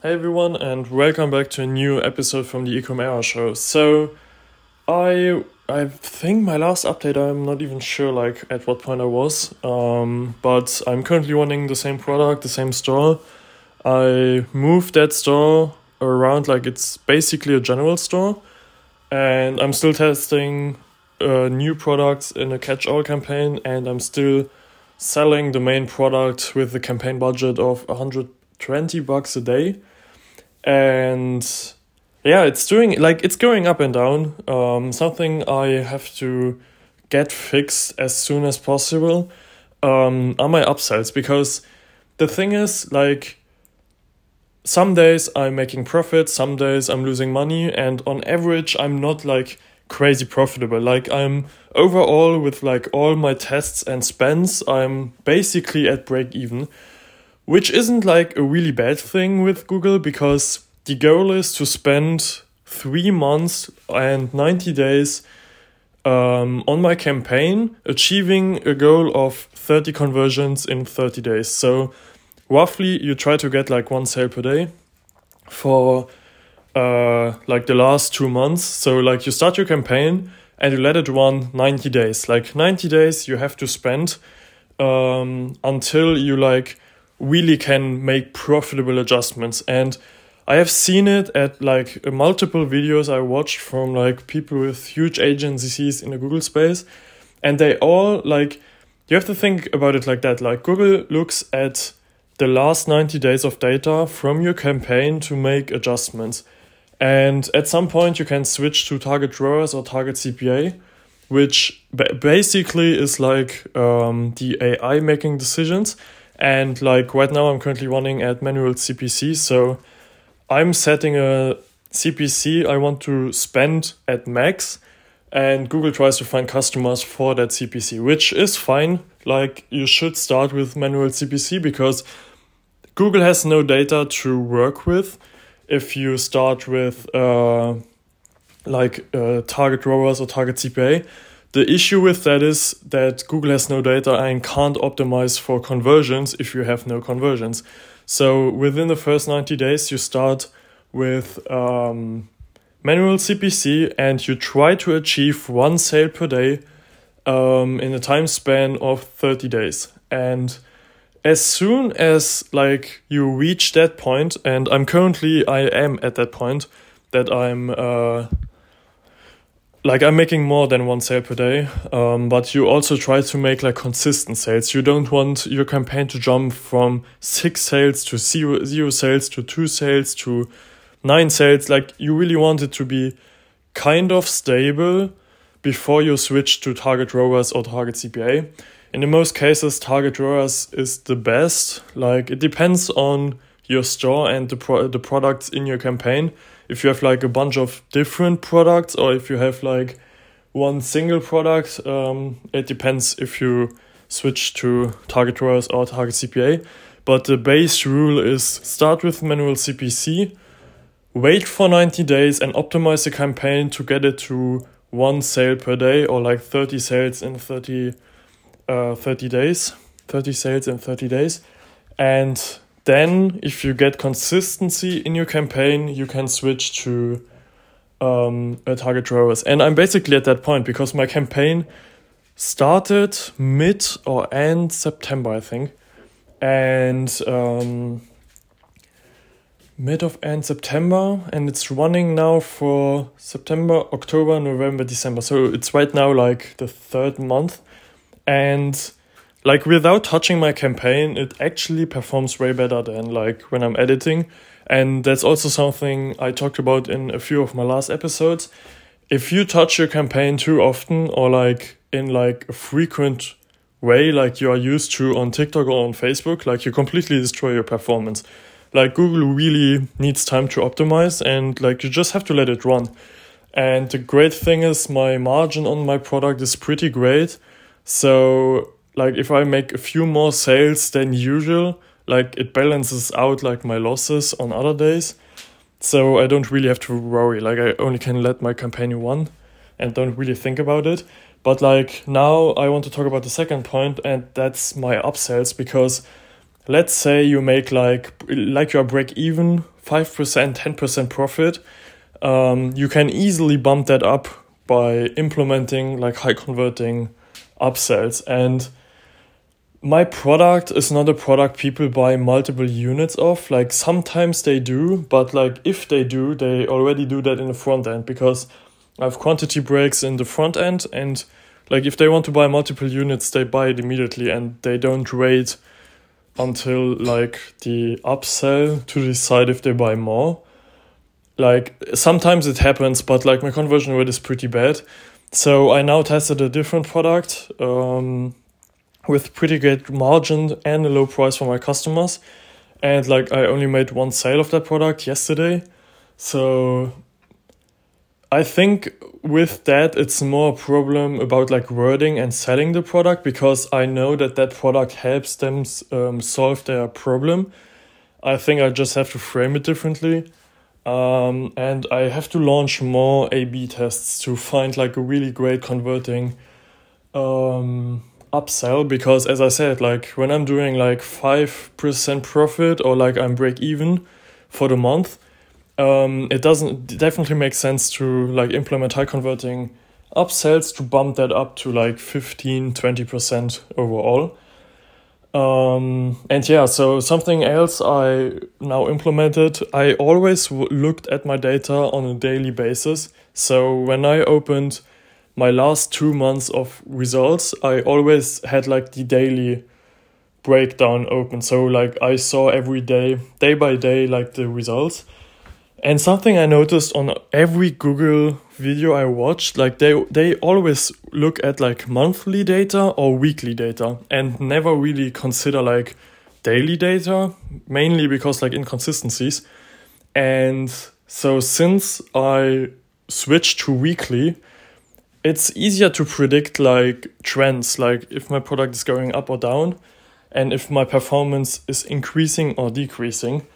Hey everyone, and welcome back to a new episode from the Ecom Show. So, I I think my last update, I'm not even sure like at what point I was, um, but I'm currently running the same product, the same store. I moved that store around like it's basically a general store, and I'm still testing uh, new products in a catch-all campaign, and I'm still selling the main product with the campaign budget of 120 bucks a day and yeah, it's doing like it's going up and down. Um, something I have to get fixed as soon as possible um, are my upsells because the thing is like some days I'm making profit, some days I'm losing money, and on average I'm not like crazy profitable. Like I'm overall with like all my tests and spends, I'm basically at break even which isn't like a really bad thing with Google because the goal is to spend three months and 90 days um, on my campaign, achieving a goal of 30 conversions in 30 days. So, roughly, you try to get like one sale per day for uh, like the last two months. So, like, you start your campaign and you let it run 90 days. Like, 90 days you have to spend um, until you like really can make profitable adjustments. And I have seen it at like multiple videos I watched from like people with huge agencies in the Google space, and they all like you have to think about it like that. Like Google looks at the last 90 days of data from your campaign to make adjustments. And at some point, you can switch to target ROAS or target CPA, which basically is like um, the AI making decisions. And like right now, I'm currently running at manual CPC. So I'm setting a CPC I want to spend at max, and Google tries to find customers for that CPC, which is fine. Like you should start with manual CPC because Google has no data to work with. If you start with uh, like uh, target ROAS or target CPA, the issue with that is that Google has no data and can't optimize for conversions if you have no conversions. So within the first 90 days, you start with um, manual CPC and you try to achieve one sale per day um, in a time span of 30 days. And as soon as like you reach that point, and I'm currently I am at that point that I'm uh, like I'm making more than one sale per day, um, but you also try to make like consistent sales. You don't want your campaign to jump from six sales to zero zero sales to two sales to nine sales. Like you really want it to be kind of stable before you switch to target ROAS or target CPA. In the most cases, target ROAS is the best. Like it depends on your store and the pro- the products in your campaign. If you have like a bunch of different products or if you have like one single product um, it depends if you switch to target ROAS or target cpa but the base rule is start with manual cpc wait for 90 days and optimize the campaign to get it to one sale per day or like 30 sales in 30 uh, 30 days 30 sales in 30 days. And then, if you get consistency in your campaign, you can switch to um, a target ROAS. And I'm basically at that point because my campaign started mid or end September, I think. And um, mid of end September, and it's running now for September, October, November, December. So it's right now like the third month. And like without touching my campaign, it actually performs way better than like when I'm editing. And that's also something I talked about in a few of my last episodes. If you touch your campaign too often or like in like a frequent way like you are used to on TikTok or on Facebook, like you completely destroy your performance. Like Google really needs time to optimize and like you just have to let it run. And the great thing is my margin on my product is pretty great. So like if I make a few more sales than usual, like it balances out like my losses on other days. So I don't really have to worry. Like I only can let my campaign run and don't really think about it. But like now I want to talk about the second point and that's my upsells because let's say you make like like you're break even 5%, 10% profit, um, you can easily bump that up by implementing like high converting upsells. And my product is not a product people buy multiple units of. Like sometimes they do, but like if they do, they already do that in the front end because I have quantity breaks in the front end and like if they want to buy multiple units, they buy it immediately and they don't wait until like the upsell to decide if they buy more. Like sometimes it happens, but like my conversion rate is pretty bad. So I now tested a different product. Um, with pretty good margin and a low price for my customers. And like I only made one sale of that product yesterday. So I think with that it's more a problem about like wording and selling the product because I know that that product helps them um, solve their problem. I think I just have to frame it differently. Um, and I have to launch more A B tests to find like a really great converting um, upsell because as I said, like when I'm doing like five percent profit or like I'm break even for the month, um, it doesn't definitely make sense to like implement high converting upsells to bump that up to like 15 20% overall. Um, and yeah, so something else I now implemented, I always looked at my data on a daily basis. So when I opened my last two months of results, I always had like the daily breakdown open. So like I saw every day, day by day, like the results. And something I noticed on every Google video I watched, like they they always look at like monthly data or weekly data and never really consider like daily data, mainly because like inconsistencies. And so since I switched to weekly, it's easier to predict like trends, like if my product is going up or down, and if my performance is increasing or decreasing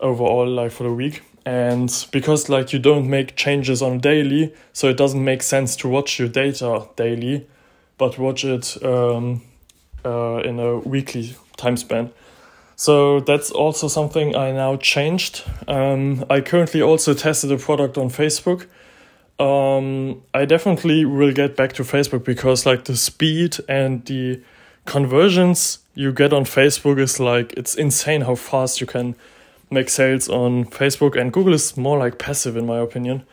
overall, like for the week. And because like you don't make changes on daily, so it doesn't make sense to watch your data daily, but watch it um, uh, in a weekly time span. So that's also something I now changed. Um, I currently also tested a product on Facebook um, I definitely will get back to Facebook because like the speed and the conversions you get on Facebook is like it's insane how fast you can make sales on Facebook and Google is more like passive in my opinion.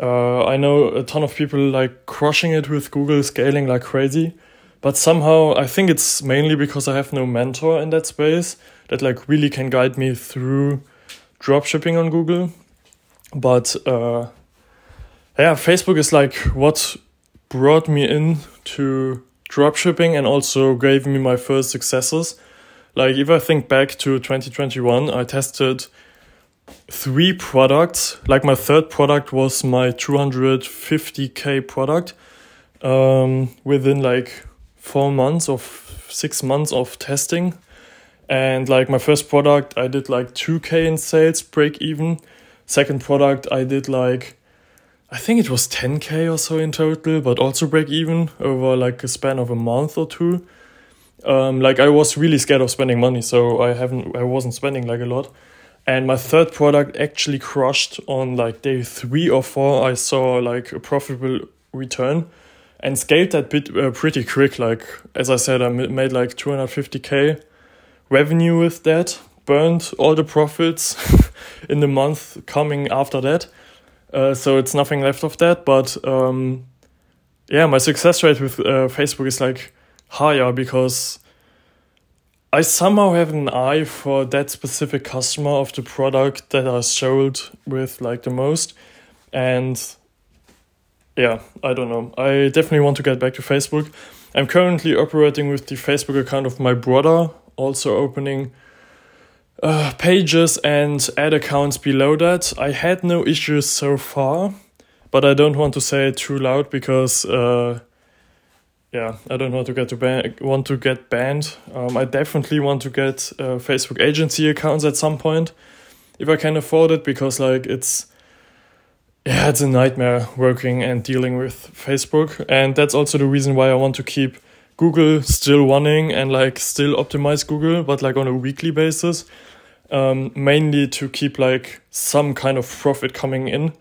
Uh, I know a ton of people like crushing it with Google scaling like crazy, but somehow I think it's mainly because I have no mentor in that space that like really can guide me through dropshipping on Google. But uh, yeah, Facebook is like what brought me in to dropshipping and also gave me my first successes. Like if I think back to 2021, I tested three products. Like my third product was my 250k product. Um, within like four months of six months of testing, and like my first product, I did like 2k in sales, break even. Second product, I did like I think it was 10k or so in total, but also break even over like a span of a month or two. Um, like I was really scared of spending money, so I haven't, I wasn't spending like a lot. And my third product actually crushed on like day three or four. I saw like a profitable return and scaled that bit uh, pretty quick. Like as I said, I made like 250k revenue with that, burned all the profits in the month coming after that uh, so it's nothing left of that. But um, yeah, my success rate with uh, Facebook is like higher because I somehow have an eye for that specific customer of the product that I sold with like the most. And yeah, I don't know. I definitely want to get back to Facebook. I'm currently operating with the Facebook account of my brother, also opening uh, pages and ad accounts below that. I had no issues so far, but I don't want to say it too loud because uh, yeah, I don't want to get to ban- want to get banned. Um, I definitely want to get uh, Facebook agency accounts at some point if I can afford it because like it's yeah, it's a nightmare working and dealing with Facebook, and that's also the reason why I want to keep Google still running and like still optimize Google, but like on a weekly basis. Um, mainly to keep like some kind of profit coming in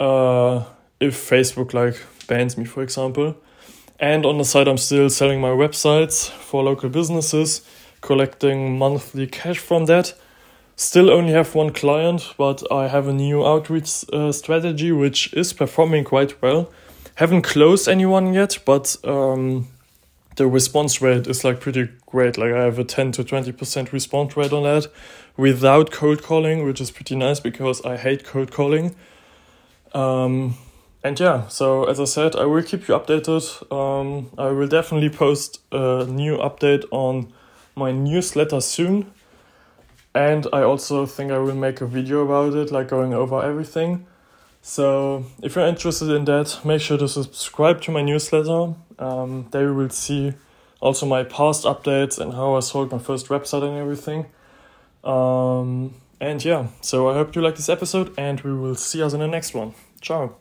uh, if Facebook like bans me, for example. And on the side, I'm still selling my websites for local businesses, collecting monthly cash from that. Still only have one client, but I have a new outreach uh, strategy which is performing quite well. Haven't closed anyone yet, but um, the response rate is like pretty great. Like I have a 10 to 20% response rate on that without cold calling, which is pretty nice because I hate cold calling. Um, and yeah, so as I said, I will keep you updated. Um, I will definitely post a new update on my newsletter soon. And I also think I will make a video about it, like going over everything. So if you're interested in that, make sure to subscribe to my newsletter. Um, there you will see also my past updates and how I sold my first website and everything. Um, and yeah, so I hope you like this episode, and we will see us in the next one. Ciao.